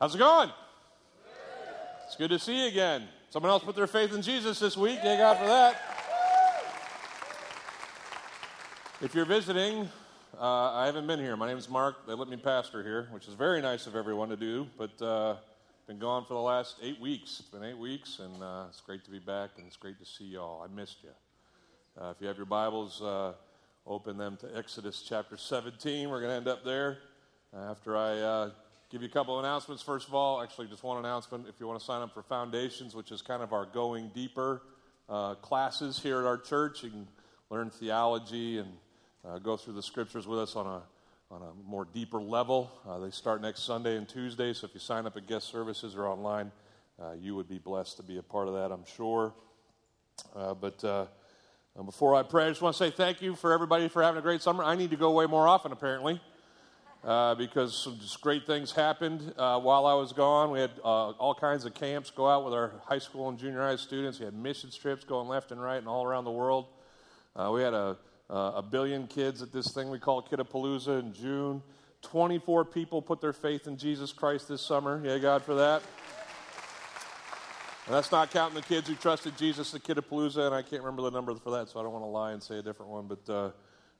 How's it going? It's good to see you again. Someone else put their faith in Jesus this week. Thank God for that. If you're visiting, uh, I haven't been here. My name is Mark. They let me pastor here, which is very nice of everyone to do. But uh, been gone for the last eight weeks. It's been eight weeks, and uh, it's great to be back, and it's great to see you all. I missed you. Uh, if you have your Bibles, uh, open them to Exodus chapter 17. We're going to end up there after I uh, give you a couple of announcements. First of all, actually, just one announcement. If you want to sign up for Foundations, which is kind of our going deeper uh, classes here at our church, you can learn theology and uh, go through the scriptures with us on a on a more deeper level. Uh, they start next Sunday and Tuesday, so if you sign up at guest services or online, uh, you would be blessed to be a part of that, I'm sure. Uh, but uh, before I pray, I just want to say thank you for everybody for having a great summer. I need to go away more often, apparently. Uh, because some just great things happened uh, while I was gone. We had uh, all kinds of camps go out with our high school and junior high students. We had mission trips going left and right and all around the world. Uh, we had a, a billion kids at this thing we call Kiddapalooza in June. 24 people put their faith in Jesus Christ this summer. Yeah, God for that. And that's not counting the kids who trusted Jesus at Kiddapalooza, and I can't remember the number for that, so I don't want to lie and say a different one. But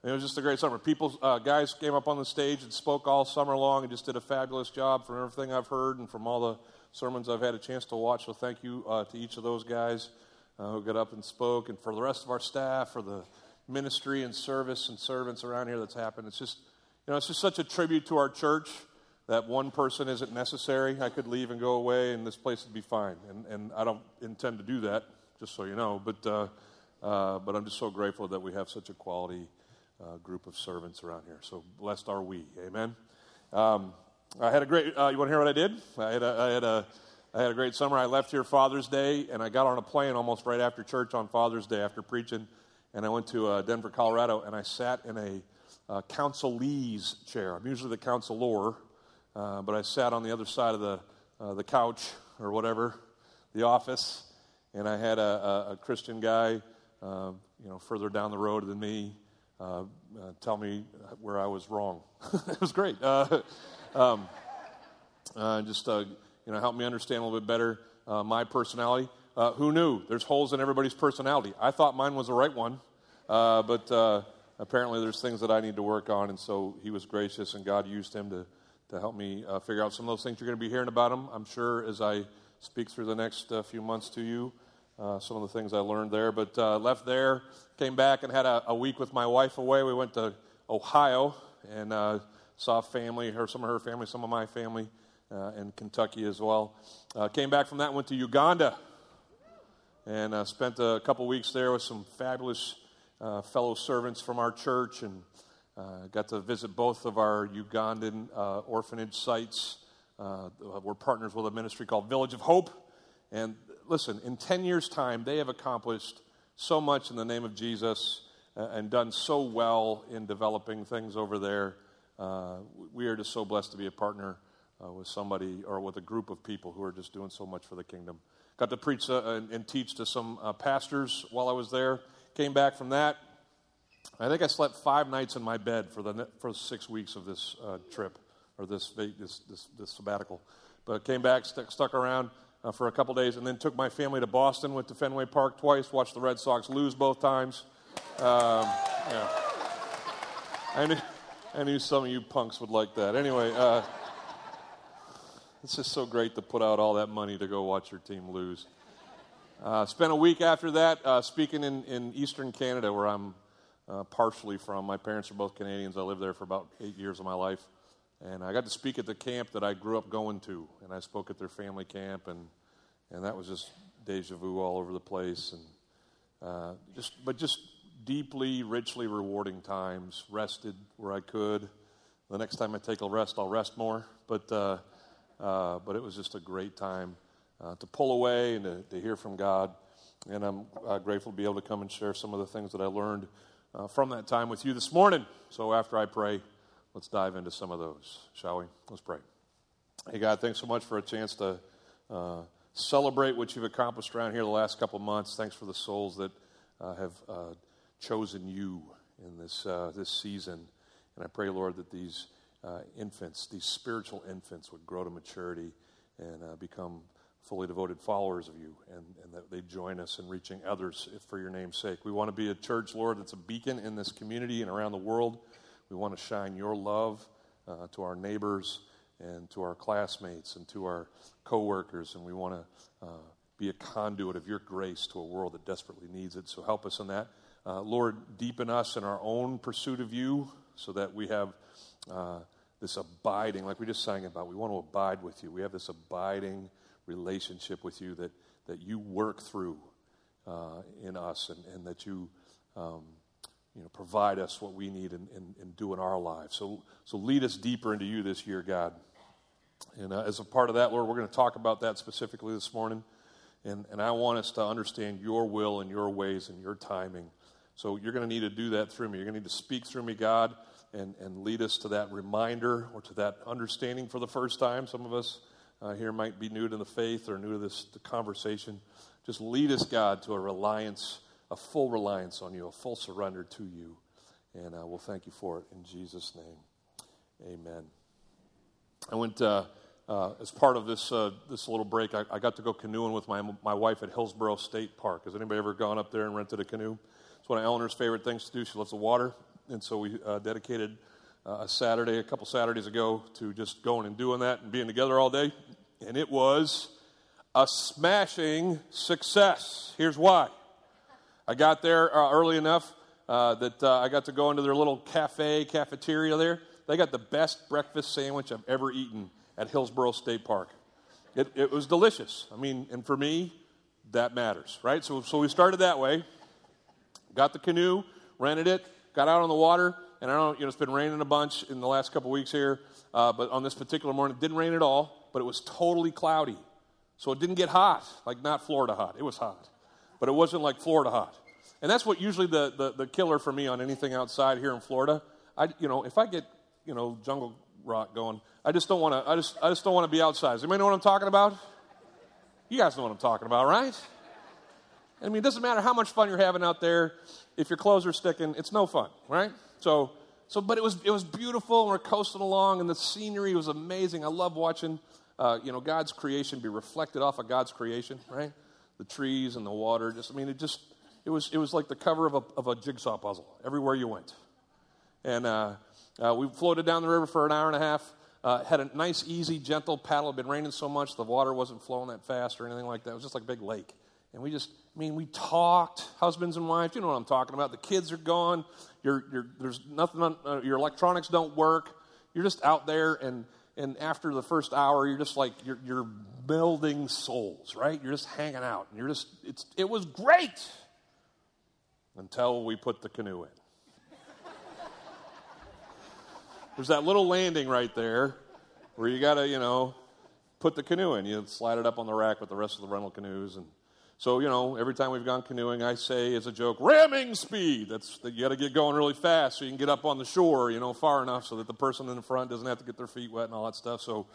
uh, it was just a great summer. People, uh, guys came up on the stage and spoke all summer long and just did a fabulous job from everything I've heard and from all the sermons I've had a chance to watch. So thank you uh, to each of those guys uh, who got up and spoke, and for the rest of our staff, for the ministry and service and servants around here that's happened. It's just, you know, it's just such a tribute to our church that one person isn't necessary. I could leave and go away, and this place would be fine. And, and I don't intend to do that, just so you know. But, uh, uh, but I'm just so grateful that we have such a quality uh, group of servants around here. So blessed are we. Amen. Um, I had a great. Uh, you want to hear what I did? I had a, I had a I had a great summer. I left here Father's Day, and I got on a plane almost right after church on Father's Day after preaching, and I went to uh, Denver, Colorado, and I sat in a uh, counselee's chair. I'm usually the counselor, uh, but I sat on the other side of the uh, the couch or whatever, the office, and I had a, a, a Christian guy, uh, you know, further down the road than me, uh, uh, tell me where I was wrong. it was great. Uh, um, just you know, help me understand a little bit better my personality. who knew? There's holes in everybody's personality. I thought mine was the right one, but apparently there's things that I need to work on. And so he was gracious, and God used him to, to help me uh, figure out some of those things you're going to be hearing about him, I'm sure, as I speak through the next uh, few months to you uh, some of the things I learned there. But uh, left there, came back and had a, a, week with my wife away. We went to Ohio and uh, saw family, her, some of her family, some of my family, uh, and Kentucky as well. Uh, came back from that, went to Uganda, and uh, spent a couple weeks there with some fabulous fellow servants from our church, and got to visit both of our Ugandan orphanage sites. we're partners with a ministry called Village of Hope. And listen, in 10 years' time, they have accomplished so much in the name of Jesus uh, and done so well in developing things over there. Uh, we are just so blessed to be a partner uh, with somebody or with a group of people who are just doing so much for the kingdom. Got to preach uh, and, and, teach to some uh, pastors while I was there. Came back from that. I think I slept five nights in my bed for the for six weeks of this uh, trip or this, this, this, this sabbatical. But came back, st- stuck around uh, for a couple days, and then took my family to Boston, went to Fenway Park twice, watched the Red Sox lose both times. Um, yeah. I knew, I knew some of you punks would like that. Anyway, uh, it's just so great to put out all that money to go watch your team lose. Uh, spent a week after that uh, speaking in, in eastern Canada, where I'm uh, partially from. My parents are both Canadians. I lived there for about eight years of my life. And I got to speak at the camp that I grew up going to, and I spoke at their family camp, and and that was just deja vu all over the place, and uh, just but just deeply, richly rewarding times. Rested where I could. The next time I take a rest, I'll rest more. But uh, uh, but it was just a great time uh, to pull away and to, to, hear from God, and I'm uh, grateful to be able to come and share some of the things that I learned uh, from that time with you this morning. So after I pray. Let's dive into some of those, shall we? Let's pray. Hey, God, thanks so much for a chance to uh, celebrate what you've accomplished around here the last couple months. Thanks for the souls that uh, have uh, chosen you in this, uh, this season. And I pray, Lord, that these uh, infants, these spiritual infants, would grow to maturity and uh, become fully devoted followers of you, and, and that they join us in reaching others for your name's sake. We want to be a church, Lord, that's a beacon in this community and around the world. We want to shine your love uh, to our neighbors and to our classmates and to our coworkers, and we want to uh, be a conduit of your grace to a world that desperately needs it. So help us in that. Uh, Lord, deepen us in our own pursuit of you so that we have uh, this abiding, like we just sang about. We want to abide with you. We have this abiding relationship with you that, that you work through uh, in us and, and that you. Um, you know, provide us what we need and, and, and, do in our lives. So, so lead us deeper into you this year, God. And uh, as a part of that, Lord, we're going to talk about that specifically this morning. And, and I want us to understand your will and your ways and your timing. So you're going to need to do that through me. You're going to need to speak through me, God, and, and lead us to that reminder or to that understanding for the first time. Some of us uh, here might be new to the faith or new to this conversation. Just lead us, God, to a reliance a full reliance on you, a full surrender to you. And uh, we'll thank you for it in Jesus' name. Amen. I went, uh, uh, as part of this, uh, this little break, I, I, got to go canoeing with my, my wife at Hillsborough State Park. Has anybody ever gone up there and rented a canoe? It's one of Eleanor's favorite things to do. She loves the water. And so we uh, dedicated uh, a Saturday, a couple Saturdays ago, to just going and doing that and being together all day. And it was a smashing success. Here's why. I got there uh, early enough uh, that uh, I got to go into their little cafe, cafeteria there. They got the best breakfast sandwich I've ever eaten at Hillsborough State Park. It, it was delicious. I mean, and for me, that matters, right? So, so we started that way. Got the canoe, rented it, got out on the water, and I don't, you know, it's been raining a bunch in the last couple weeks here, uh, but on this particular morning, it didn't rain at all, but it was totally cloudy. So it didn't get hot, like not Florida hot. It was hot but it wasn't like Florida hot. And that's what usually the, the, the killer for me on anything outside here in Florida. I, you know, if I get, you know, jungle rot going, I just don't want to, I just, I just don't want to be outside. Anybody know what I'm talking about? You guys know what I'm talking about, right? I mean, it doesn't matter how much fun you're having out there. If your clothes are sticking, it's no fun, right? So, so, but it was, it was beautiful. And we're coasting along, and the scenery was amazing. I love watching, uh, you know, God's creation be reflected off of God's creation, right? The trees and the water. Just, I mean, it just, it was, it was like the cover of a, of a jigsaw puzzle everywhere you went. And uh, uh, we floated down the river for an hour and a half. Uh, had a nice, easy, gentle paddle. It had been raining so much, the water wasn't flowing that fast or anything like that. It was just like a big lake. And we just, I mean, we talked, husbands and wives. You know what I'm talking about. The kids are gone. You're, you're, there's nothing, on, uh, your electronics don't work. You're just out there, and and after the first hour, you're just like you're, you're building souls, right? You're just hanging out, and you're just it's it was great until we put the canoe in. There's that little landing right there where you got to, you know, put the canoe in. You slide it up on the rack with the rest of the rental canoes and so, you know, every time we've gone canoeing, I say as a joke, ramming speed. That's that you got to get going really fast so you can get up on the shore, you know, far enough so that the person in the front doesn't have to get their feet wet and all that stuff. So,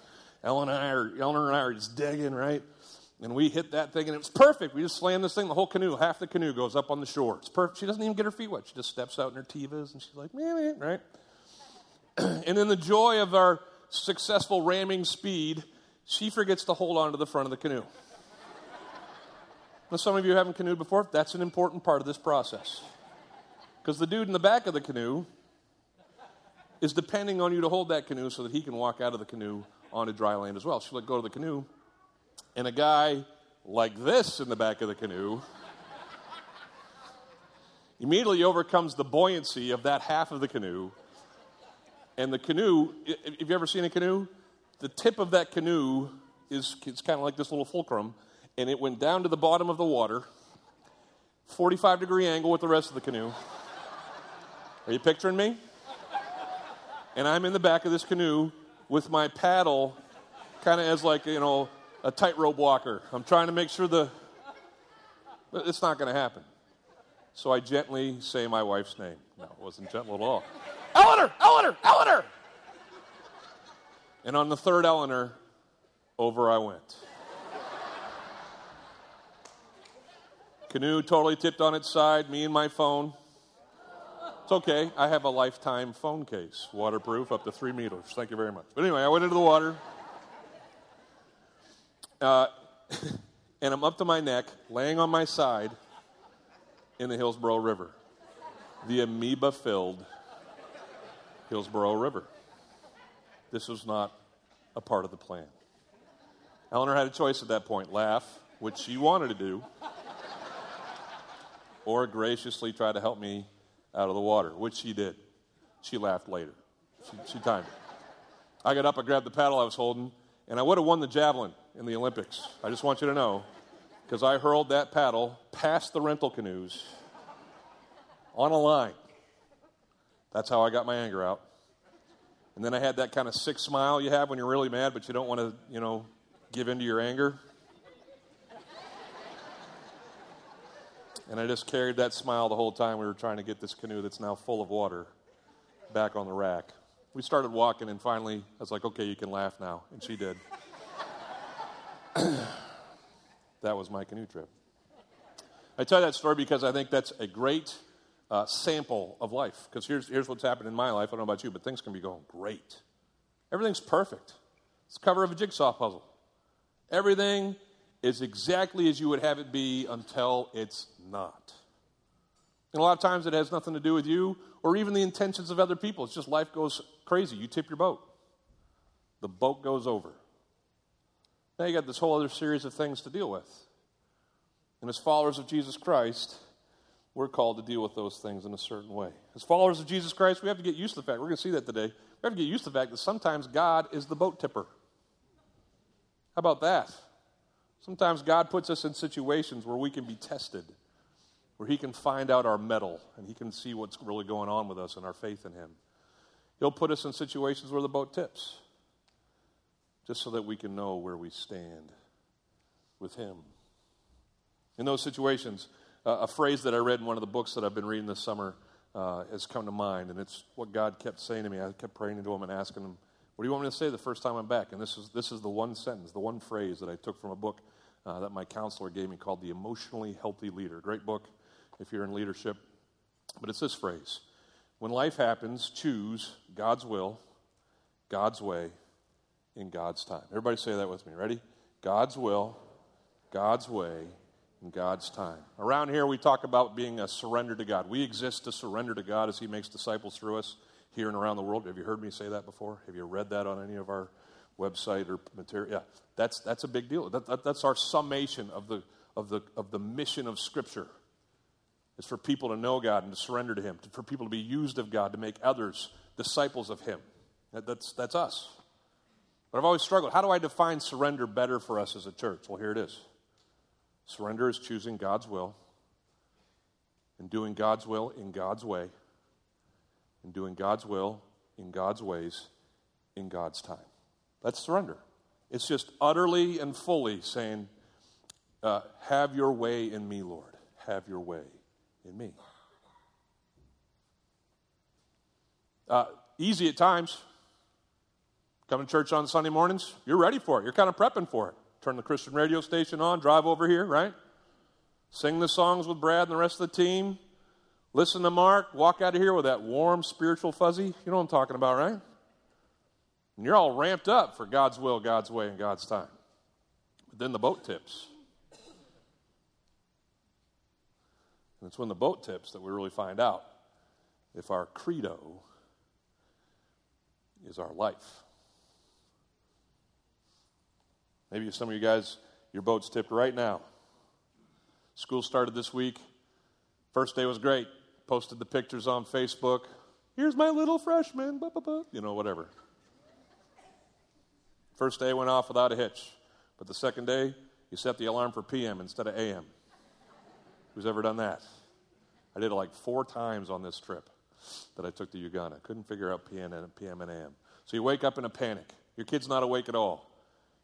Ellen and I are, Ellen and I are just digging, right? And we hit that thing, and it was perfect. We just slammed this thing, the whole canoe, half the canoe goes up on the shore. It's perfect. She doesn't even get her feet wet. She just steps out in her Tevas, and she's like, meh, right? and in the joy of our successful ramming speed, she forgets to hold on to the front of the canoe. Now, some of you haven't canoed before. That's an important part of this process. Because the dude in the back of the canoe is depending on you to hold that canoe so that he can walk out of the canoe onto dry land as well. She'll let go of the canoe, and a guy like this in the back of the canoe immediately overcomes the buoyancy of that half of the canoe. And the canoe, have you ever seen a canoe? The tip of that canoe is it's kind of like this little fulcrum and it went down to the bottom of the water, 45 degree angle with the rest of the canoe. Are you picturing me? And I'm in the back of this canoe with my paddle kind of as like, you know, a tightrope walker. I'm trying to make sure the. It's not going to happen. So I gently say my wife's name. No, it wasn't gentle at all. Eleanor! Eleanor! Eleanor! And on the third Eleanor, over I went. Canoe totally tipped on its side, me and my phone. It's okay. I have a lifetime phone case, waterproof, up to three meters. Thank you very much. But anyway, I went into the water. Uh, and I'm up to my neck, laying on my side in the Hillsborough River, the amoeba filled Hillsborough River. This was not a part of the plan. Eleanor had a choice at that point laugh, which she wanted to do, or graciously try to help me out of the water, which she did. She laughed later. She, she timed it. I got up, I grabbed the paddle I was holding, and I would have won the javelin in the Olympics. I just want you to know, because I hurled that paddle past the rental canoes on a line. That's how I got my anger out. And then I had that kind of sick smile you have when you're really mad, but you don't want to, you know, give in to your anger. And I just carried that smile the whole time we were trying to get this canoe that's now full of water back on the rack. We started walking, and finally, I was like, okay, you can laugh now. And she did. that was my canoe trip. I tell that story because I think that's a great uh, sample of life. Because here's, here's what's happened in my life. I don't know about you, but things can be going great. Everything's perfect. It's the cover of a jigsaw puzzle. Everything is exactly as you would have it be until it's not. And a lot of times it has nothing to do with you or even the intentions of other people. It's just life goes crazy. You tip your boat, the boat goes over. Now you got this whole other series of things to deal with. And as followers of Jesus Christ, we're called to deal with those things in a certain way. As followers of Jesus Christ, we have to get used to the fact, we're going to see that today, we have to get used to the fact that sometimes God is the boat tipper. How about that? Sometimes God puts us in situations where we can be tested, where He can find out our mettle and He can see what's really going on with us and our faith in Him. He'll put us in situations where the boat tips, just so that we can know where we stand with Him. In those situations, uh, a phrase that I read in one of the books that I've been reading this summer uh, has come to mind, and it's what God kept saying to me. I kept praying to Him and asking Him, What do you want me to say the first time I'm back? And this is, this is the one sentence, the one phrase that I took from a book uh, that my counselor gave me called The Emotionally Healthy Leader. Great book if you're in leadership. But it's this phrase When life happens, choose God's will, God's way, in God's time. Everybody say that with me. Ready? God's will, God's way, in God's time. Around here, we talk about being a surrender to God. We exist to surrender to God as He makes disciples through us here and around the world. Have you heard me say that before? Have you read that on any of our website or material? Yeah, that's, that's a big deal. That, that, that's our summation of the, of, the, of the mission of Scripture. It's for people to know God and to surrender to Him, to, for people to be used of God to make others disciples of Him. That, that's, that's us. But I've always struggled. How do I define surrender better for us as a church? Well, here it is. Surrender is choosing God's will and doing God's will in God's way and doing God's will in God's ways in God's time. That's surrender. It's just utterly and fully saying, uh, Have your way in me, Lord. Have your way in me. Uh, easy at times. Coming to church on Sunday mornings, you're ready for it. You're kind of prepping for it turn the Christian radio station on, drive over here, right? Sing the songs with Brad and the rest of the team. Listen to Mark, walk out of here with that warm spiritual fuzzy. You know what I'm talking about, right? And you're all ramped up for God's will, God's way, and God's time. But then the boat tips. And it's when the boat tips that we really find out if our credo is our life. Maybe some of you guys, your boat's tipped right now. School started this week. First day was great. Posted the pictures on Facebook. Here's my little freshman, you know, whatever. First day went off without a hitch. But the second day, you set the alarm for PM instead of AM. Who's ever done that? I did it like four times on this trip that I took to Uganda. Couldn't figure out PM and, PM and AM. So you wake up in a panic. Your kid's not awake at all.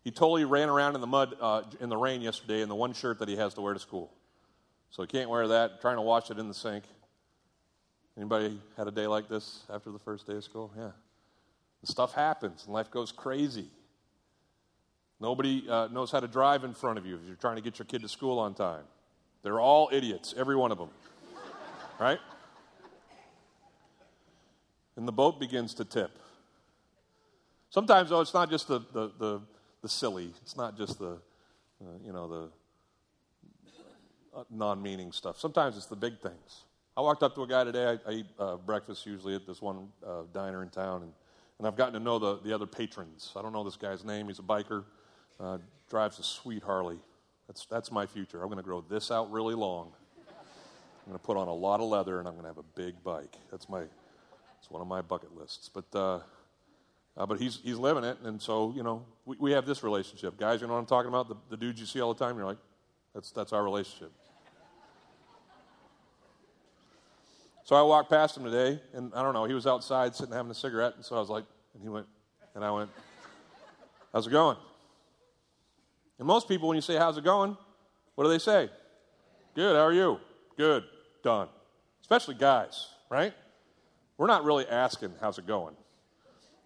He totally ran around in the mud uh, in the rain yesterday in the one shirt that he has to wear to school. So he can't wear that. Trying to wash it in the sink. Anybody had a day like this after the first day of school? Yeah. Stuff happens and life goes crazy. Nobody uh, knows how to drive in front of you if you're trying to get your kid to school on time. They're all idiots, every one of them. right? and the boat begins to tip. Sometimes, though, it's not just the, the, the, the silly, it's not just the, uh, you know, the uh, non meaning stuff. Sometimes it's the big things. I walked up to a guy today. I, I eat uh, breakfast usually at this one uh, diner in town, and, and I've gotten to know the, the other patrons. I don't know this guy's name. He's a biker, uh, drives a sweet Harley. That's, that's my future. I'm going to grow this out really long. I'm going to put on a lot of leather, and I'm going to have a big bike. That's my, it's one of my bucket lists. But, uh, uh, but he's, he's living it, and so, you know, we, we have this relationship. Guys, you know what I'm talking about? The, the dudes you see all the time, you're like, that's, that's our relationship. So I walked past him today, and I don't know, he was outside sitting having a cigarette, and so I was like, and he went, and I went, how's it going? And most people, when you say, how's it going, what do they say? Good, how are you? Good, done. Especially guys, right? We're not really asking, how's it going?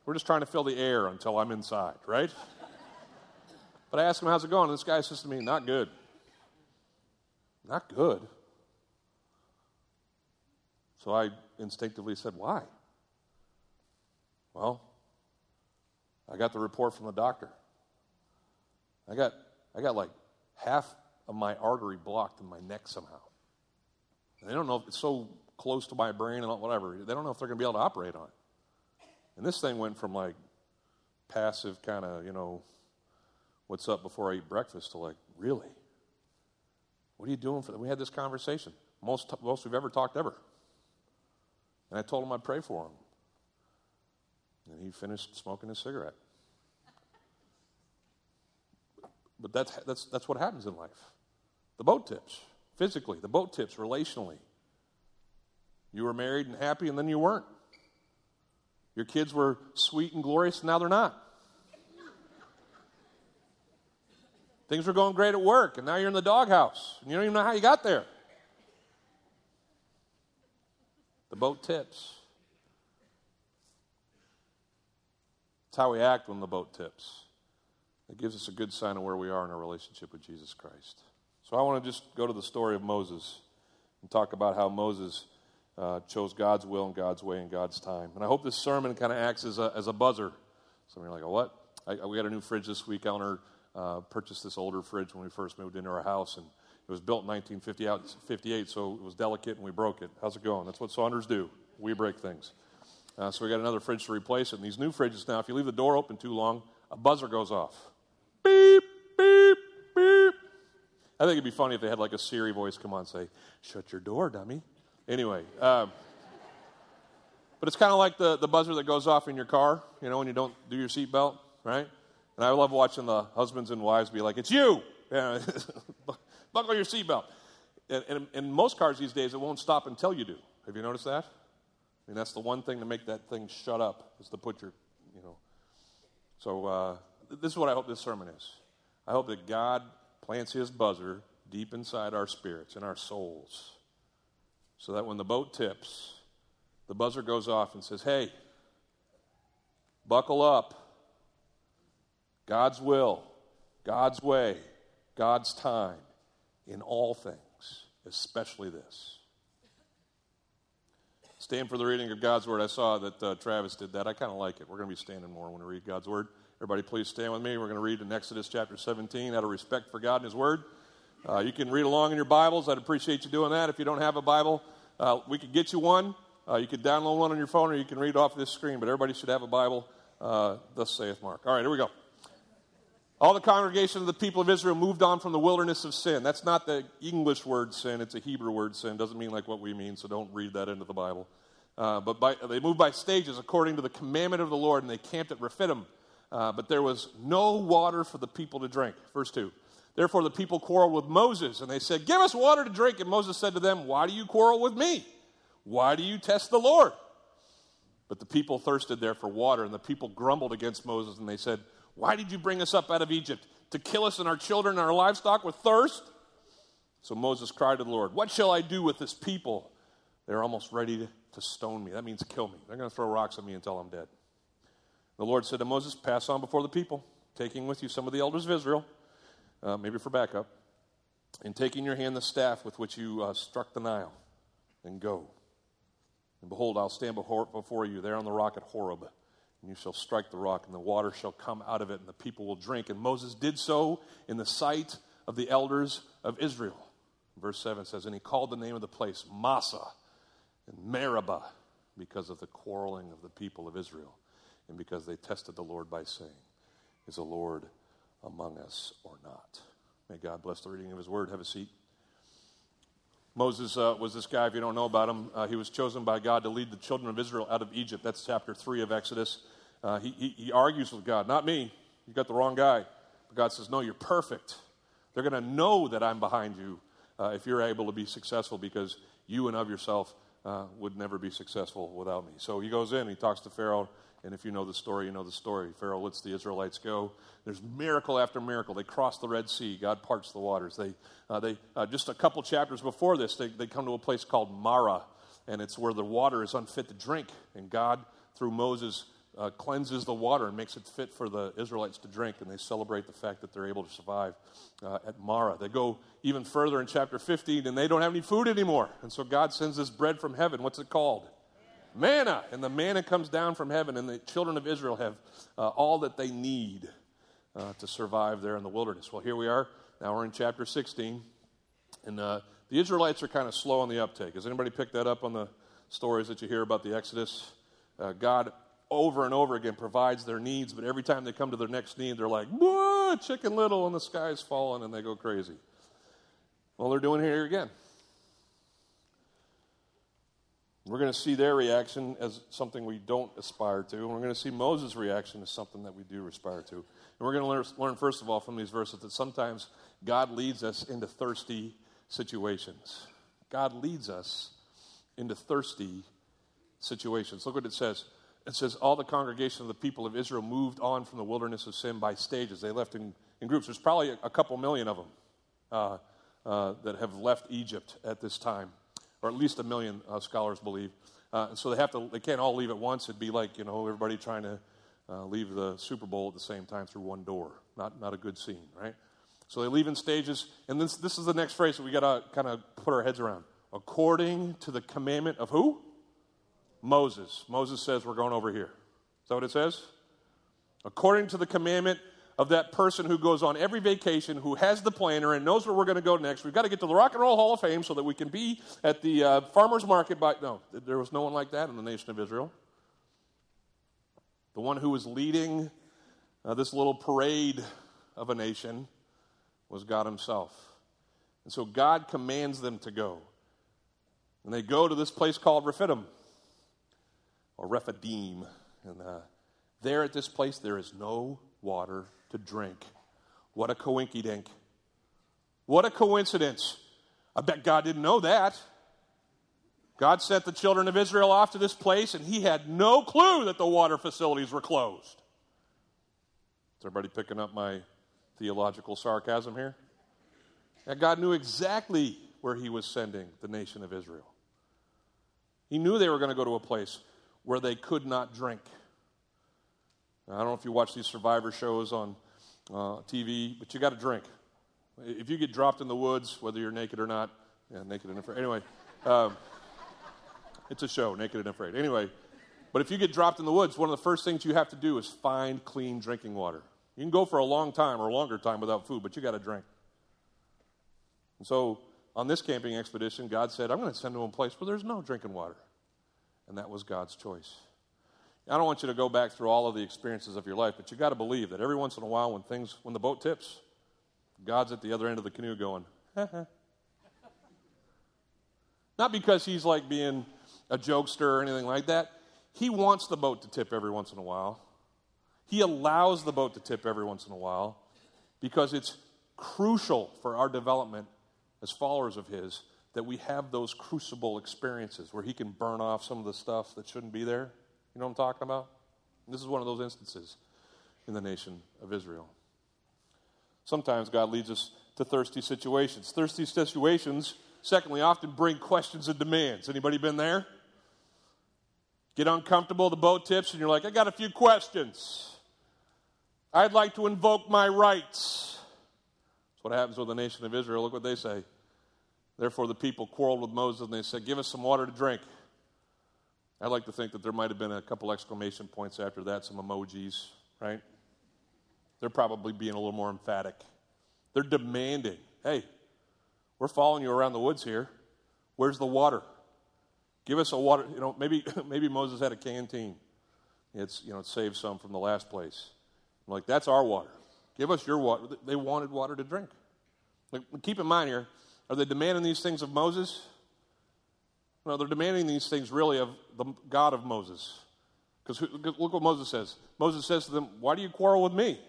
We're just trying to fill the air until I'm inside, right? But I ask him, how's it going? And this guy says to me, not good. Not good. So I instinctively said, Why? Well, I got the report from the doctor. I got, I got like half of my artery blocked in my neck somehow. And they don't know if it's so close to my brain and whatever. They don't know if they're going to be able to operate on it. And this thing went from like passive kind of, you know, what's up before I eat breakfast to like, really? What are you doing for that? We had this conversation. Most, most we've ever talked ever. And I told him I'd pray for him. And he finished smoking his cigarette. But that's, that's, that's what happens in life. The boat tips, physically, the boat tips relationally. You were married and happy, and then you weren't. Your kids were sweet and glorious, and now they're not. Things were going great at work, and now you're in the doghouse, and you don't even know how you got there. The boat tips. It's how we act when the boat tips. It gives us a good sign of where we are in our relationship with Jesus Christ. So I want to just go to the story of Moses and talk about how Moses uh, chose God's will and God's way and God's time. And I hope this sermon kind of acts as a, as a buzzer. Some of you are like, oh, what? I, we got a new fridge this week. Eleanor uh, purchased this older fridge when we first moved into our house, and it was built in 1958, so it was delicate and we broke it. How's it going? That's what Saunders do. We break things. Uh, so we got another fridge to replace it. And these new fridges now, if you leave the door open too long, a buzzer goes off. Beep, beep, beep. I think it'd be funny if they had like a Siri voice come on and say, Shut your door, dummy. Anyway. Um, but it's kind of like the, the buzzer that goes off in your car, you know, when you don't do your seatbelt, right? And I love watching the husbands and wives be like, It's you. Yeah. buckle your seatbelt. And, and in most cars these days, it won't stop until you do. Have you noticed that? I mean, that's the one thing to make that thing shut up is to put your, you know. So uh, this is what I hope this sermon is. I hope that God plants His buzzer deep inside our spirits and our souls, so that when the boat tips, the buzzer goes off and says, "Hey, buckle up. God's will, God's way, God's time." In all things, especially this. Stand for the reading of God's Word. I saw that uh, Travis did that. I kind of like it. We're going to be standing more when we read God's Word. Everybody, please stand with me. We're going to read in Exodus chapter 17 out of respect for God and His Word. Uh, you can read along in your Bibles. I'd appreciate you doing that. If you don't have a Bible, uh, we could get you one. Uh, you could download one on your phone or you can read off this screen, but everybody should have a Bible. Uh, thus saith Mark. All right, here we go. All the congregation of the people of Israel moved on from the wilderness of sin. That's not the English word sin, it's a Hebrew word sin. Doesn't mean like what we mean, so don't read that into the Bible. Uh, but by, they moved by stages according to the commandment of the Lord, and they camped at Rephidim. Uh, but there was no water for the people to drink. Verse 2. Therefore, the people quarreled with Moses, and they said, Give us water to drink. And Moses said to them, Why do you quarrel with me? Why do you test the Lord? But the people thirsted there for water, and the people grumbled against Moses, and they said, why did you bring us up out of Egypt? To kill us and our children and our livestock with thirst? So Moses cried to the Lord, What shall I do with this people? They're almost ready to, to stone me. That means kill me. They're going to throw rocks at me until I'm dead. The Lord said to Moses, Pass on before the people, taking with you some of the elders of Israel, uh, maybe for backup, and taking your hand the staff with which you uh, struck the Nile, and go. And behold, I'll stand before you there on the rock at Horeb, and you shall strike the rock, and the water shall come out of it, and the people will drink. And Moses did so in the sight of the elders of Israel. Verse 7 says, And he called the name of the place Massah and Meribah because of the quarreling of the people of Israel, and because they tested the Lord by saying, Is the Lord among us or not? May God bless the reading of his word. Have a seat. Moses uh, was this guy, if you don't know about him, uh, he was chosen by God to lead the children of Israel out of Egypt. That's chapter 3 of Exodus. Uh, he, he, he, argues with God, not me. You got the wrong guy. But God says, No, you're perfect. They're going to know that I'm behind you uh, if you're able to be successful because you and of yourself uh, would never be successful without me. So he goes in, he talks to Pharaoh. And if you know the story, you know the story. Pharaoh lets the Israelites go. There's miracle after miracle. They cross the Red Sea. God parts the waters. They, uh, they uh, just a couple chapters before this, they, they come to a place called Marah, and it's where the water is unfit to drink. And God, through Moses, uh, cleanses the water and makes it fit for the Israelites to drink. And they celebrate the fact that they're able to survive uh, at Marah. They go even further in chapter 15, and they don't have any food anymore. And so God sends this bread from heaven. What's it called? manna. And the manna comes down from heaven, and the children of Israel have uh, all that they need uh, to survive there in the wilderness. Well, here we are. Now we're in chapter 16. And uh, the Israelites are kind of slow on the uptake. Has anybody picked that up on the stories that you hear about the Exodus? Uh, God over and over again provides their needs, but every time they come to their next need, they're like, chicken little, and the sky's falling, and they go crazy. Well, they're doing it here again. We're going to see their reaction as something we don't aspire to, and we're going to see Moses' reaction as something that we do aspire to. And we're going to learn, learn, first of all, from these verses that sometimes God leads us into thirsty situations. God leads us into thirsty situations. Look what it says. It says, All the congregation of the people of Israel moved on from the wilderness of sin by stages. They left in, in groups. There's probably a, a couple million of them uh, uh, that have left Egypt at this time or at least a million uh, scholars believe. Uh, and so they have to, they can't all leave at once. It'd be like, you know, everybody trying to uh, leave the Super Bowl at the same time through one door. Not, not a good scene, right? So they leave in stages. And this, this is the next phrase that we got to kind of put our heads around. According to the commandment of who? Moses. Moses says, We're going over here. Is that what it says? According to the commandment of that person who goes on every vacation, who has the planner and knows where we're going to go next. We've got to get to the Rock and Roll Hall of Fame so that we can be at the uh, farmer's market. By, no, there was no one like that in the nation of Israel. The one who was leading uh, this little parade of a nation was God Himself. And so God commands them to go. And they go to this place called Rephidim, or Rephidim. And uh, there at this place, there is no water to drink. What a coinky dink. What a coincidence. I bet God didn't know that. God sent the children of Israel off to this place, and he had no clue that the water facilities were closed. Is everybody picking up my theological sarcasm here? And God knew exactly where he was sending the nation of Israel. He knew they were going to go to a place where they could not drink. I don't know if you watch these survivor shows on uh, TV, but you got to drink. If you get dropped in the woods, whether you're naked or not, yeah, naked and afraid. Anyway, um, it's a show, naked and afraid. Anyway, but if you get dropped in the woods, one of the first things you have to do is find clean drinking water. You can go for a long time or a longer time without food, but you got to drink. And so on this camping expedition, God said, I'm going to send them a place where there's no drinking water. And that was God's choice. I don't want you to go back through all of the experiences of your life, but you got to believe that every once in a while, when things, when the boat tips, God's at the other end of the canoe going, Not because he's like being a jokester or anything like that. He wants the boat to tip every once in a while. He allows the boat to tip every once in a while because it's crucial for our development as followers of His that we have those crucible experiences where He can burn off some of the stuff that shouldn't be there you know what I'm talking about? This is one of those instances in the nation of Israel. Sometimes God leads us to thirsty situations. Thirsty situations, secondly, often bring questions and demands. Anybody been there? Get uncomfortable, the boat tips, and you're like, I got a few questions. I'd like to invoke my rights. That's what happens with the nation of Israel. Look what they say. Therefore, the people quarreled with Moses and they said, Give us some water to drink. I like to think that there might have been a couple exclamation points after that, some emojis, right? They're probably being a little more emphatic. They're demanding, hey, we're following you around the woods here. Where's the water? Give us a water. You know, maybe maybe Moses had a canteen. It's you know, it saved some from the last place. I'm like, that's our water. Give us your water. They wanted water to drink. Like, keep in mind here, are they demanding these things of Moses? No, they're demanding these things really of the God of Moses. Because look what Moses says. Moses says to them, Why do you quarrel with me?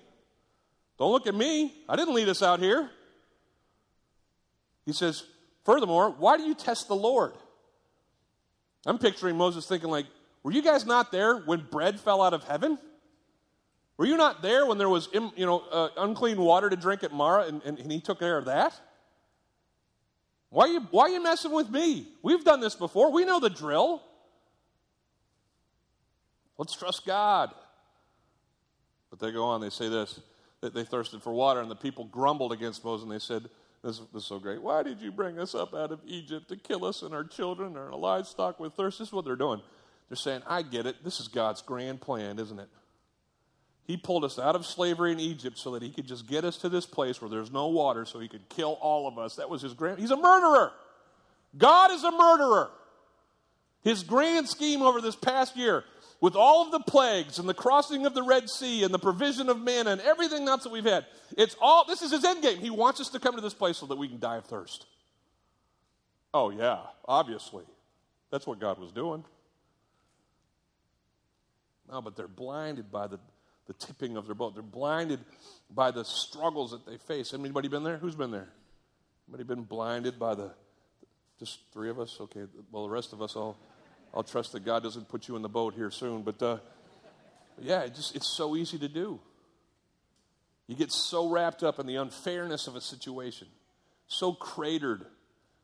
Don't look at me. I didn't lead us out here. He says, Furthermore, why do you test the Lord? I'm picturing Moses thinking, like, were you guys not there when bread fell out of heaven? Were you not there when there was, you know, uh, unclean water to drink at Marah and, and, and he took care of that? Why are, you, why are you messing with me? We've done this before. We know the drill. Let's trust God. But they go on, they say this that they thirsted for water, and the people grumbled against Moses, and they said, this, this, is so great. Why did you bring us up out of Egypt to kill us and our children and our livestock with thirst? This is what they're doing. They're saying, I get it. This is God's grand plan, isn't it? He pulled us out of slavery in Egypt so that he could just get us to this place where there's no water so he could kill all of us. That was his grand. He's a murderer. God is a murderer. His grand scheme over this past year with all of the plagues and the crossing of the Red Sea and the provision of manna and everything else that we've had. It's all, this is his end game. He wants us to come to this place so that we can die of thirst. Oh, yeah, obviously. That's what God was doing. No, but they're blinded by the, the tipping of their boat. They're blinded by the struggles that they face. Anybody been there? Who's been there? Anybody been blinded by the, just three of us? Okay, well, the rest of us all I'll trust that God doesn't put you in the boat here soon. But uh, yeah, it just, it's so easy to do. You get so wrapped up in the unfairness of a situation, so cratered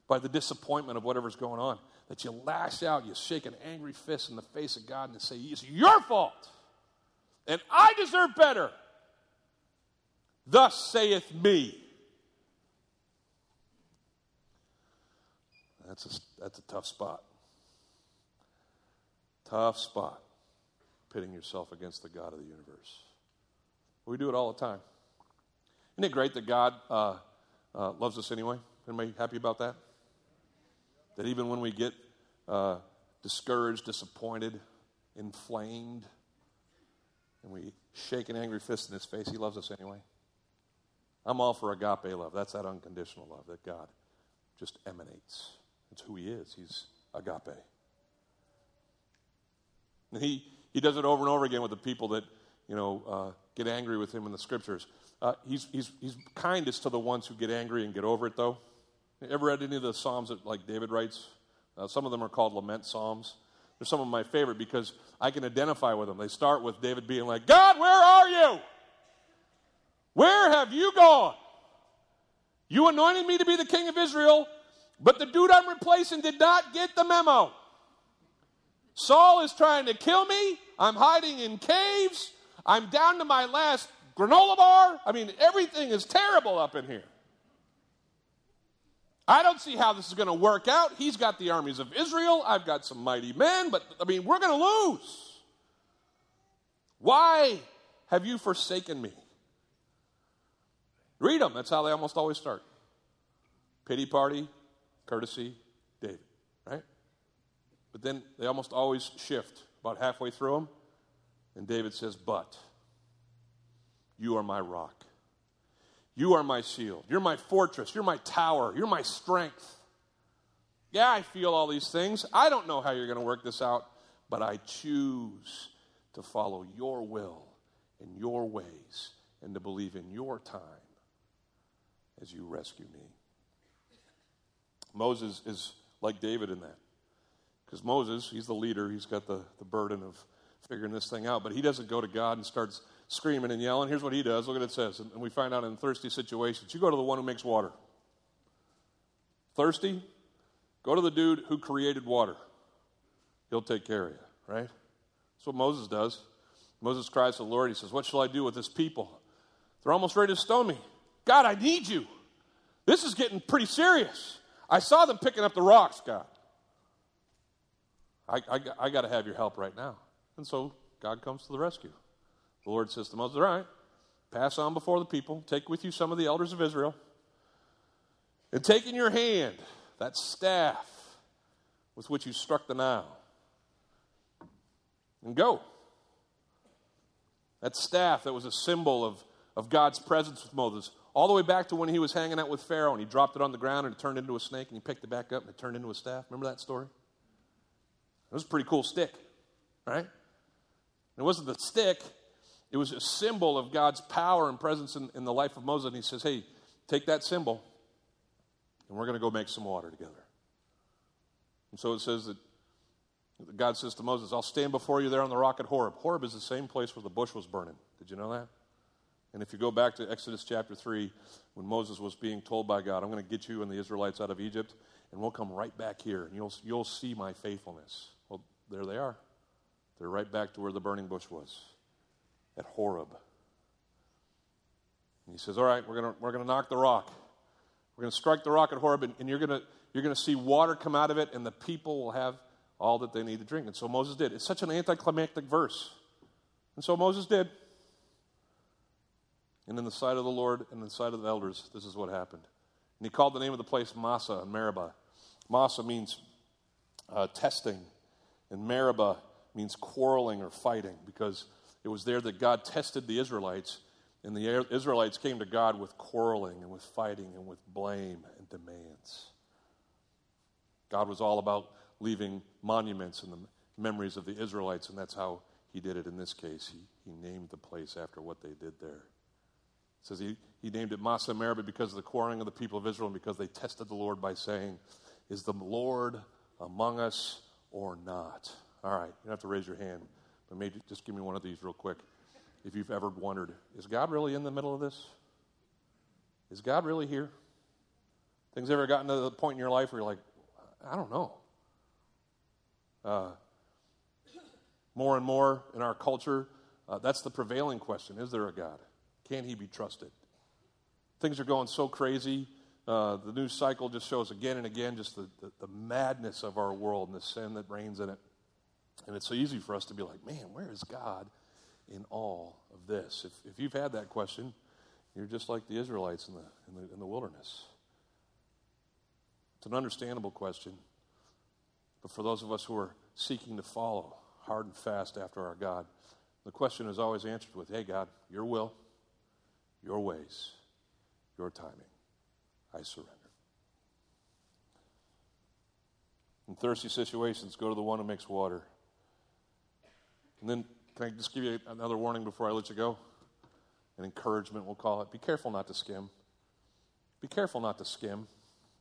by the disappointment of whatever's going on, that you lash out, you shake an angry fist in the face of God and say, It's your fault, and I deserve better. Thus saith me. That's a, that's a tough spot. Tough spot, pitting yourself against the God of the universe. We do it all the time. Isn't it great that God uh, uh, loves us anyway? Anybody happy about that? That even when we get uh, discouraged, disappointed, inflamed, and we shake an angry fist in his face, he loves us anyway. I'm all for agape love. That's that unconditional love that God just emanates. It's who he is. He's agape. And he, he does it over and over again with the people that, you know, uh, get angry with him in the scriptures. Uh, he's, he's, he's kindest to the ones who get angry and get over it, though. You ever read any of the Psalms that, like, David writes? Uh, some of them are called lament Psalms. They're some of my favorite because I can identify with them. They start with David being like, God, where are you? Where have you gone? You anointed me to be the king of Israel, but the dude I'm replacing did not get the memo. Saul is trying to kill me. I'm hiding in caves. I'm down to my last granola bar. I mean, everything is terrible up in here. I don't see how this is going to work out. He's got the armies of Israel. I've got some mighty men, but I mean, we're going to lose. Why have you forsaken me? Read them. That's how they almost always start. Pity party, courtesy, David, right? But then they almost always shift about halfway through them. And David says, But you are my rock. You are my shield. You're my fortress. You're my tower. You're my strength. Yeah, I feel all these things. I don't know how you're going to work this out, but I choose to follow your will and your ways and to believe in your time as you rescue me. Moses is like David in that. Because Moses, he's the leader, he's got the, the burden of figuring this thing out, but he doesn't go to God and starts screaming and yelling. Here's what he does. Look what it says. And we find out in thirsty situations. You go to the one who makes water. Thirsty? Go to the dude who created water. He'll take care of you, right? That's what Moses does. Moses cries to the Lord. He says, What shall I do with this people? They're almost ready to stone me. God, I need you. This is getting pretty serious. I saw them picking up the rocks, God. I, I, I got to have your help right now. And so God comes to the rescue. The Lord says to Moses, All right, pass on before the people, take with you some of the elders of Israel, and take in your hand that staff with which you struck the Nile, and go. That staff that was a symbol of, of God's presence with Moses, all the way back to when he was hanging out with Pharaoh and he dropped it on the ground and it turned into a snake and he picked it back up and it turned into a staff. Remember that story? It was a pretty cool stick, right? It wasn't the stick, it was a symbol of God's power and presence in, in the life of Moses. And he says, Hey, take that symbol, and we're going to go make some water together. And so it says that God says to Moses, I'll stand before you there on the rock at Horeb. Horeb is the same place where the bush was burning. Did you know that? And if you go back to Exodus chapter 3, when Moses was being told by God, I'm going to get you and the Israelites out of Egypt, and we'll come right back here, and you'll, you'll see my faithfulness. Well, there they are. They're right back to where the burning bush was, at Horeb. And he says, All right, we're going we're to knock the rock. We're going to strike the rock at Horeb, and, and you're going you're going to see water come out of it, and the people will have all that they need to drink. And so Moses did. It's such an anticlimactic verse. And so Moses did. And in the sight of the Lord and in the sight of the elders, this is what happened. And he called the name of the place Massah and Meribah. Massah means uh, testing, and Meribah means quarreling or fighting because it was there that God tested the Israelites, and the Israelites came to God with quarreling and with fighting and with blame and demands. God was all about leaving monuments and the memories of the Israelites, and that's how he did it in this case. He, he named the place after what they did there. It says he, he named it Massah Meribah because of the quarreling of the people of Israel and because they tested the Lord by saying, Is the Lord among us or not? All right, you don't have to raise your hand, but maybe just give me one of these real quick. If you've ever wondered, is God really in the middle of this? Is God really here? Things ever gotten to the point in your life where you're like, I don't know. Uh, more and more in our culture, uh, that's the prevailing question Is there a God? Can he be trusted? Things are going so crazy. Uh, the news cycle just shows again and again just the, the, the, madness of our world and the sin that reigns in it. And it's so easy for us to be like, man, where is God in all of this? If, if you've had that question, you're just like the Israelites in the, in the, in the wilderness. It's an understandable question. But for those of us who are seeking to follow hard and fast after our God, the question is always answered with, Hey, God, your will, your ways, your timing. I surrender. In thirsty situations, go to the one who makes water. And then, can I just give you another warning before I let you go? An encouragement, we'll call it. Be careful not to skim. Be careful not to skim.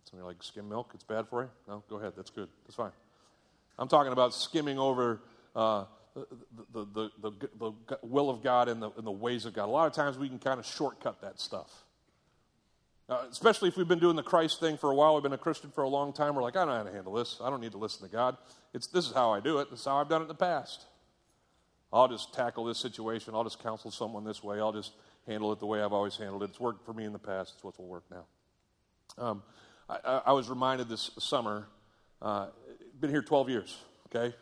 Somebody like skim milk, it's bad for you? No, go ahead, that's good, that's fine. I'm talking about skimming over uh, the, the, the, the, will of God and the, and the ways of God. A lot of times we can kind of shortcut that stuff. Uh, especially if we've been doing the Christ thing for a while, we've been a Christian for a long time, we're like, I don't know how to handle this. I don't need to listen to God. It's, this is how I do it. This is how I've done it in the past. I'll just tackle this situation. I'll just counsel someone this way. I'll just handle it the way I've always handled it. It's worked for me in the past. It's what will work now. Um, I, I, was reminded this summer uh, been here 12 years, okay?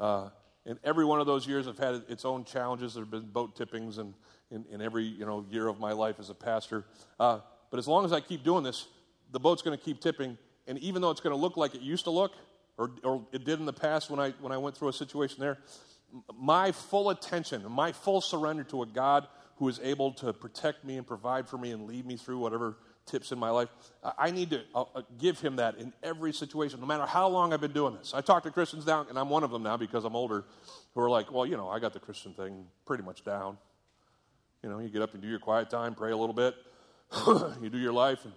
Uh, and every one of those years have had its own challenges. There have been boat tippings and in, in every you know, year of my life as a pastor. Uh, but as long as I keep doing this, the boat's going to keep tipping. And even though it's going to look like it used to look, or, or it did in the past when I, when I went through a situation there, my full attention, my full surrender to a God who is able to protect me and provide for me and lead me through whatever tips in my life. I need to uh, uh, give him that in every situation, no matter how long I've been doing this. I talk to Christians down, and I'm one of them now because I'm older, who are like, well, you know, I got the Christian thing pretty much down. You know, you get up and do your quiet time, pray a little bit, you do your life, and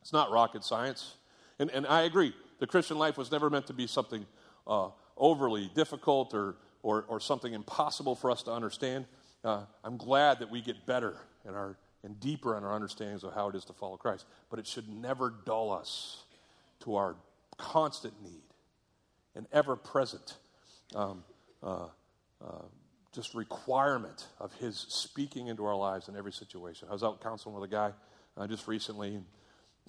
it's not rocket science. And, and I agree, the Christian life was never meant to be something uh, overly difficult or, or, or, something impossible for us to understand. Uh, I'm glad that we get better in our and deeper in our understandings of how it is to follow Christ. But it should never dull us to our constant need and ever present um, uh, uh, just requirement of His speaking into our lives in every situation. I was out counseling with a guy uh, just recently, and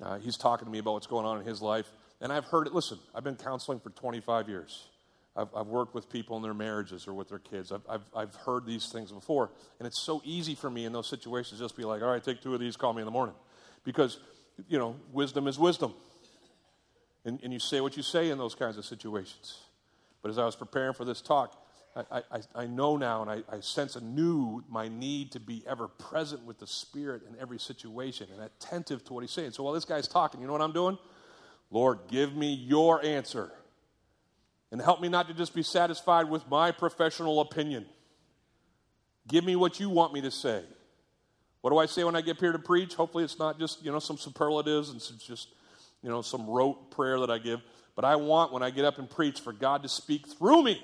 uh, he's talking to me about what's going on in his life. And I've heard it, listen, I've been counseling for 25 years. I've, I've, worked with people in their marriages or with their kids. I've, I've, I've heard these things before. And it's so easy for me in those situations just be like, all right, take two of these, call me in the morning. Because, you know, wisdom is wisdom. And, and you say what you say in those kinds of situations. But as I was preparing for this talk, I, I, I know now and I, I sense anew my need to be ever present with the Spirit in every situation and attentive to what He's saying. So while this guy's talking, you know what I'm doing? Lord, give me your answer. And help me not to just be satisfied with my professional opinion. Give me what you want me to say. What do I say when I get here to preach? Hopefully, it's not just, you know, some superlatives and it's just, you know, some rote prayer that I give. But I want, when I get up and preach, for God to speak through me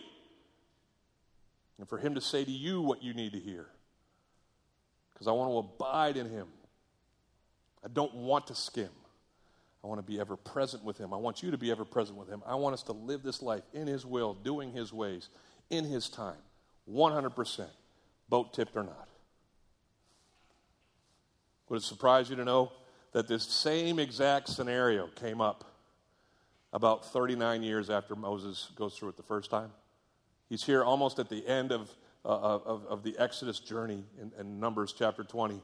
and for Him to say to you what you need to hear. Because I want to abide in Him. I don't want to skim. I want to be ever present with Him. I want you to be ever present with Him. I want us to live this life in His will, doing His ways, in His time, 100%, boat tipped or not. Would it surprise you to know that this same exact scenario came up about 39 years after Moses goes through it the first time? He's here almost at the end of, uh, of, of, the Exodus journey in, in, Numbers chapter 20.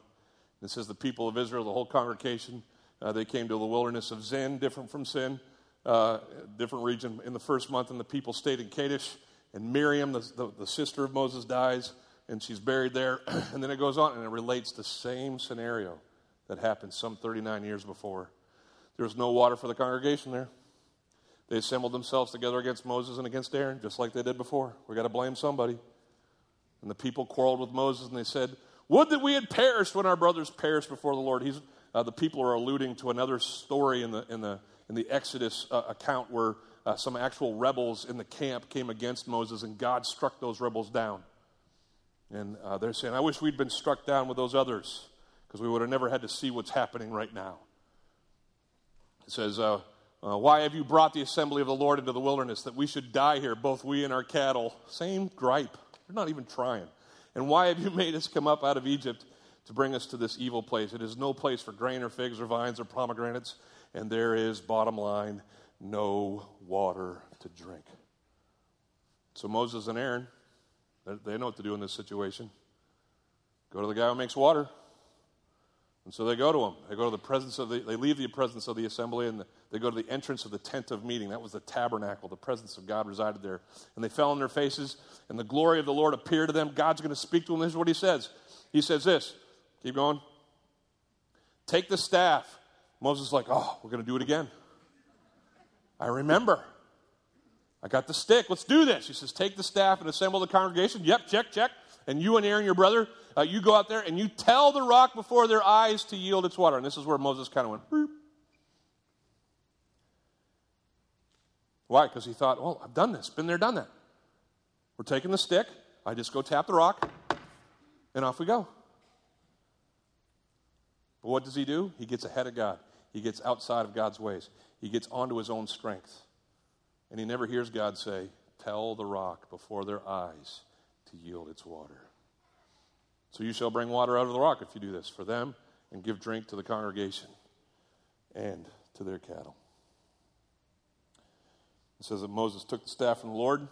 It says, The people of Israel, the whole congregation, uh, they came to the wilderness of Zin, different from Sin, uh, different region, in the first month, and the people stayed in Kadesh. And Miriam, the, the, the sister of Moses, dies, and she's buried there. and then it goes on, and it relates the same scenario that happened some 39 years before. There was no water for the congregation there. They assembled themselves together against Moses and against Aaron, just like they did before. We got to blame somebody. And the people quarreled with Moses and they said, Would that we had perished when our brothers perished before the Lord. He's, uh, the people are alluding to another story in the, in the, in the Exodus uh, account where uh, some actual rebels in the camp came against Moses and God struck those rebels down. And uh, they're saying, I wish we'd been struck down with those others because we would have never had to see what's happening right now. It says, uh, uh, why have you brought the assembly of the Lord into the wilderness that we should die here, both we and our cattle? Same gripe. They're not even trying. And why have you made us come up out of Egypt to bring us to this evil place? It is no place for grain or figs or vines or pomegranates, and there is, bottom line, no water to drink. So Moses and Aaron, they know what to do in this situation. Go to the guy who makes water. And so they go to him. They go to the presence of the, they leave the presence of the assembly and the, they go to the entrance of the tent of meeting. That was the tabernacle. The presence of God resided there. And they fell on their faces, and the glory of the Lord appeared to them. God's going to speak to them. This is what he says. He says this. Keep going. Take the staff. Moses is like, oh, we're going to do it again. I remember. I got the stick. Let's do this. He says, take the staff and assemble the congregation. Yep, check, check. And you and Aaron, your brother, uh, you go out there and you tell the rock before their eyes to yield its water. And this is where Moses kind of went, Boop. Why? Because he thought, well, I've done this, been there, done that. We're taking the stick. I just go tap the rock, and off we go. But what does he do? He gets ahead of God. He gets outside of God's ways. He gets onto his own strength. And he never hears God say, Tell the rock before their eyes to yield its water. So you shall bring water out of the rock if you do this for them, and give drink to the congregation and to their cattle. It says that Moses took the staff from the Lord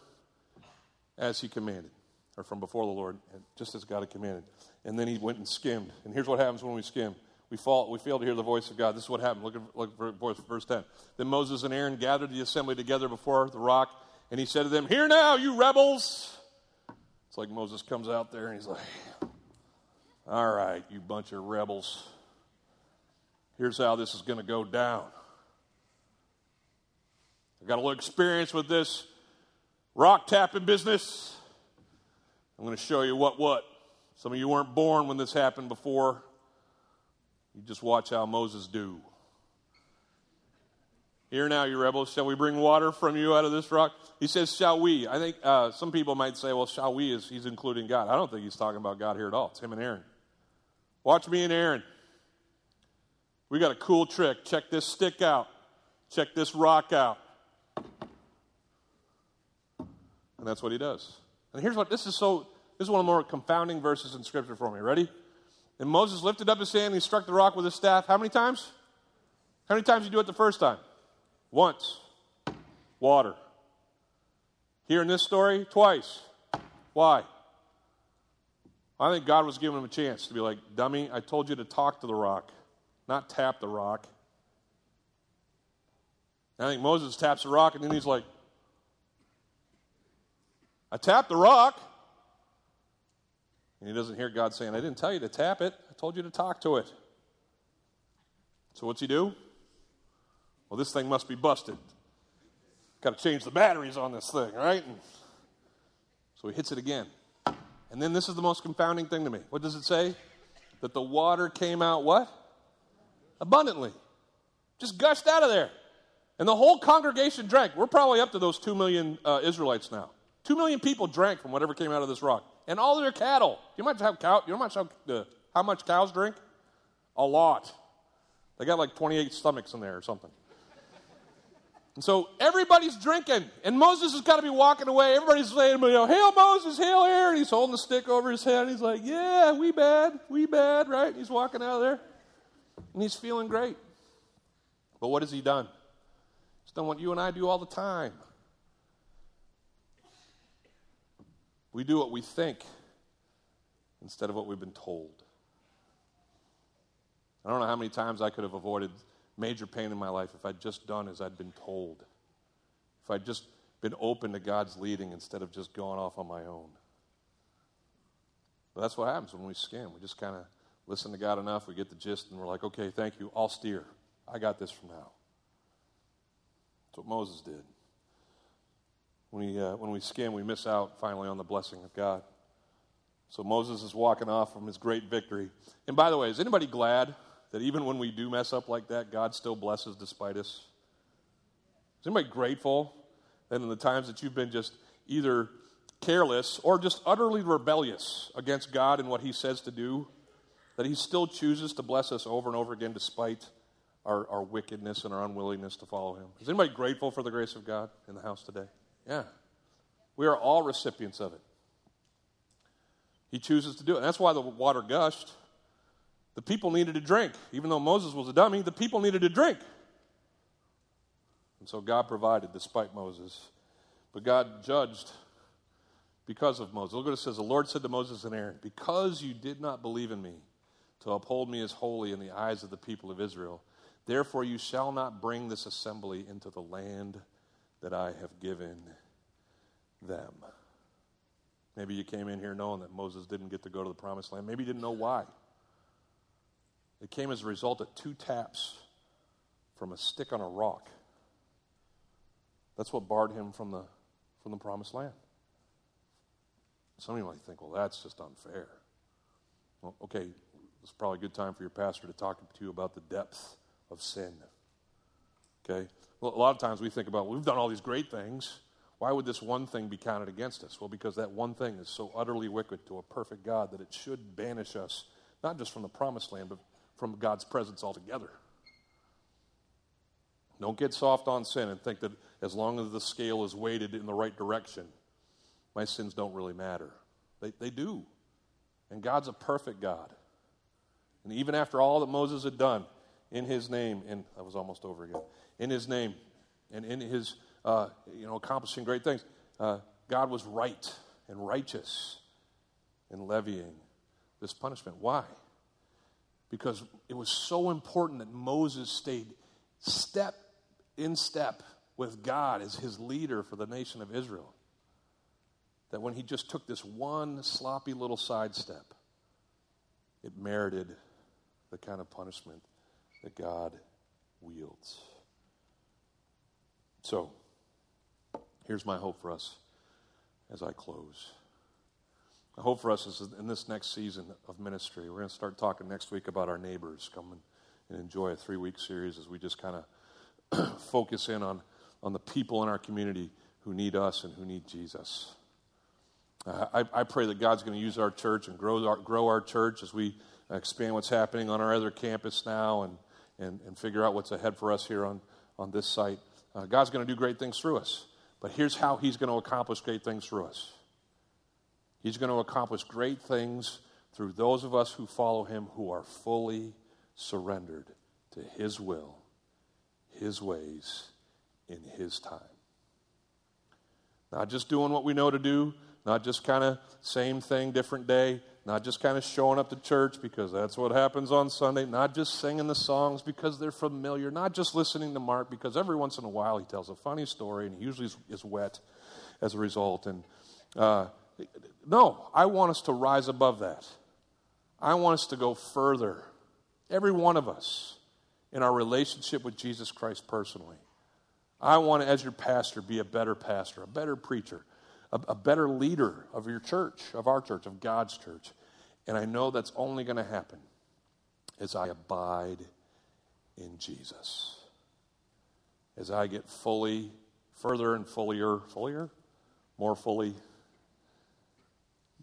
as he commanded, or from before the Lord, just as God had commanded. And then he went and skimmed. And here's what happens when we skim. We, fall, we fail to hear the voice of God. This is what happened. Look at, look at verse 10. Then Moses and Aaron gathered the assembly together before the rock, and he said to them, Hear now, you rebels. It's like Moses comes out there and he's like, All right, you bunch of rebels. Here's how this is going to go down. I got a little experience with this rock tapping business. I'm going to show you what what. Some of you weren't born when this happened before. You just watch how Moses do. Here now, you rebels, shall we bring water from you out of this rock? He says, shall we? I think uh, some people might say, well, shall we is he's including God. I don't think he's talking about God here at all. It's him and Aaron. Watch me and Aaron. We got a cool trick. Check this stick out. Check this rock out. And that's what he does. And here's what this is so this is one of the more confounding verses in scripture for me. Ready? And Moses lifted up his hand and he struck the rock with his staff. How many times? How many times did you do it the first time? Once. Water. Here in this story, twice. Why? I think God was giving him a chance to be like, dummy, I told you to talk to the rock, not tap the rock. I think Moses taps the rock and then he's like, I tapped the rock. And he doesn't hear God saying, I didn't tell you to tap it, I told you to talk to it. So what's he do? Well, this thing must be busted. Got to change the batteries on this thing, right? And so he hits it again. And then this is the most confounding thing to me. What does it say? That the water came out what? Abundantly. Just gushed out of there. And the whole congregation drank. We're probably up to those two million uh, Israelites now. Two million people drank from whatever came out of this rock. And all their cattle. You might have cow, you how much, how, much cows drink? A lot. They got like 28 stomachs in there or something. And so everybody's drinking, and Moses has got to be walking away. Everybody's saying, you know, oh, Hail Moses, hail here. And he's holding the stick over his head. And he's like, Yeah, we bad, we bad, right? And he's walking out of there, and he's feeling great. But what has he done? He's done what you and I do all the time. We do what we think instead of what we've been told. I don't know how many times I could have avoided major pain in my life if I'd just done as I'd been told. If I'd just been open to God's leading instead of just going off on my own. But that's what happens when we skim. We just kind of listen to God enough, we get the gist, and we're like, okay, thank you, I'll steer. I got this from now. That's what Moses did. When we, uh, when we skim, we miss out finally on the blessing of God. So Moses is walking off from his great victory. And by the way, is anybody glad that even when we do mess up like that, God still blesses despite us? Is anybody grateful that in the times that you've been just either careless or just utterly rebellious against God and what He says to do, that He still chooses to bless us over and over again despite our, our wickedness and our unwillingness to follow Him? Is anybody grateful for the grace of God in the house today? Yeah. We are all recipients of it. He chooses to do it. That's why the water gushed. The people needed to drink. Even though Moses was a dummy, the people needed to drink. And so God provided despite Moses. But God judged because of Moses. Look what it says. The Lord said to Moses and Aaron, Because you did not believe in me to uphold me as holy in the eyes of the people of Israel, therefore you shall not bring this assembly into the land that I have given them. Maybe you came in here knowing that Moses didn't get to go to the promised land. Maybe you didn't know why. It came as a result of two taps from a stick on a rock. That's what barred him from the, from the promised land. Some of you might think, well, that's just unfair. Well, okay, it's probably a good time for your pastor to talk to you about the depth of sin. Okay? A lot of times we think about, we've done all these great things. Why would this one thing be counted against us? Well, because that one thing is so utterly wicked to a perfect God that it should banish us, not just from the promised land, but from God's presence altogether. Don't get soft on sin and think that as long as the scale is weighted in the right direction, my sins don't really matter. They, they do. And God's a perfect God. And even after all that Moses had done in his name, and that was almost over again, in his name and in his, uh, you know, accomplishing great things, uh, God was right and righteous in levying this punishment. Why? because it was so important that Moses stayed step in step with God as his leader for the nation of Israel. That when he just took this one sloppy little sidestep, it merited the kind of punishment that God wields. So, here's my hope for us as I close. I hope for us is in this next season of ministry, we're going to start talking next week about our neighbors. Come and enjoy a three week series as we just kind of focus in on, on the people in our community who need us and who need Jesus. I, I, pray that God's going to use our church and grow our, grow our church as we expand what's happening on our other campus now and, and, and figure out what's ahead for us here on, on this site. Uh, God's going to do great things through us. But here's how He's going to accomplish great things through us. He's going to accomplish great things through those of us who follow him who are fully surrendered to his will, his ways, in his time. Not just doing what we know to do, not just kind of same thing, different day, not just kind of showing up to church because that's what happens on Sunday, not just singing the songs because they're familiar, not just listening to Mark because every once in a while he tells a funny story and he usually is, is wet as a result. And uh, no, I want us to rise above that. I want us to go further, every one of us, in our relationship with Jesus Christ personally. I want to, as your pastor, be a better pastor, a better preacher, a, a better leader of your church, of our church, of God's church. And I know that's only going to happen as I abide in Jesus. As I get fully, further and fullier, fullier, more fully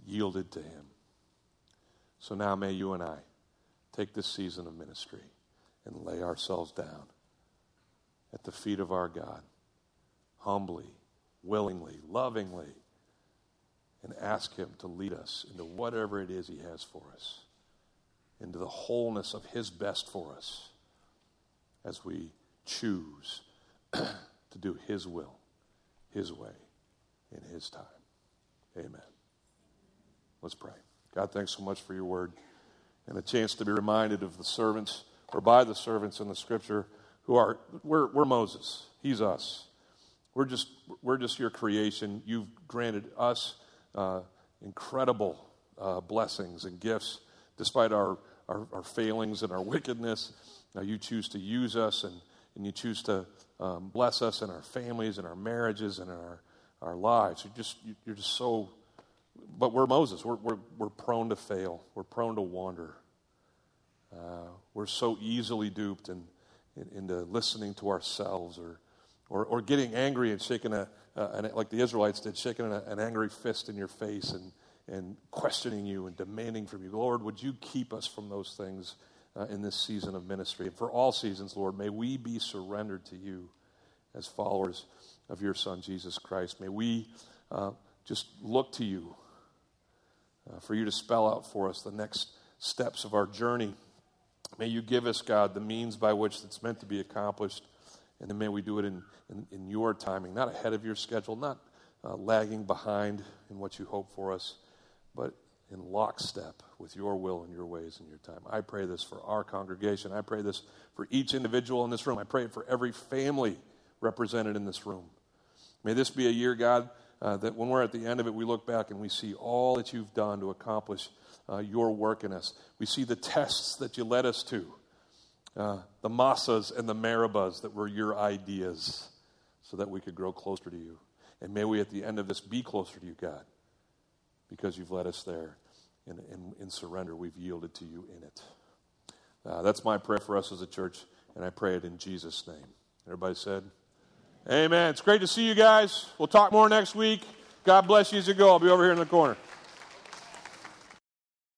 yielded to Him. So now may you and I take this season of ministry and lay ourselves down at the feet of our God, humbly, willingly, lovingly, and ask Him to lead us into whatever it is He has for us, into the wholeness of His best for us as we choose to do His will, His way, in His time. Amen. Let's pray. God, thanks so much for your word and a chance to be reminded of the servants or by the servants in the scripture who are, we're, we're Moses. He's us. We're just, we're just your creation. You've granted us uh, incredible uh, blessings and gifts despite our, our, our, failings and our wickedness. Now you choose to use us and, and you choose to um, bless us and our families and our marriages and our, our lives. You're just, you're just so, but we're Moses. We're, we're, we're prone to fail, we're prone to wander. Uh, we're so easily duped and into listening to ourselves or, or, or getting angry and shaking a, uh, like the Israelites did, shaking a, an angry fist in your face and, and questioning you and demanding from you. Lord, would you keep us from those things uh, in this season of ministry? And for all seasons, Lord, may we be surrendered to you as followers of your Son, Jesus Christ. May we uh, just look to you uh, for you to spell out for us the next steps of our journey May you give us, God, the means by which it's meant to be accomplished. And then may we do it in, in, in your timing, not ahead of your schedule, not uh, lagging behind in what you hope for us, but in lockstep with your will and your ways and your time. I pray this for our congregation. I pray this for each individual in this room. I pray it for every family represented in this room. May this be a year, God, uh, that when we're at the end of it, we look back and we see all that you've done to accomplish uh, your work in us. We see the tests that you led us to, uh, the Massahs and the Meribahs that were your ideas, so that we could grow closer to you. And may we at the end of this be closer to you, God, because you've led us there. And in, in, surrender, we've yielded to you in it. Uh, that's my prayer for us as a church, and I pray it in Jesus' name. Everybody said, Amen. It's great to see you guys. We'll talk more next week. God bless you as you go. I'll be over here in the corner.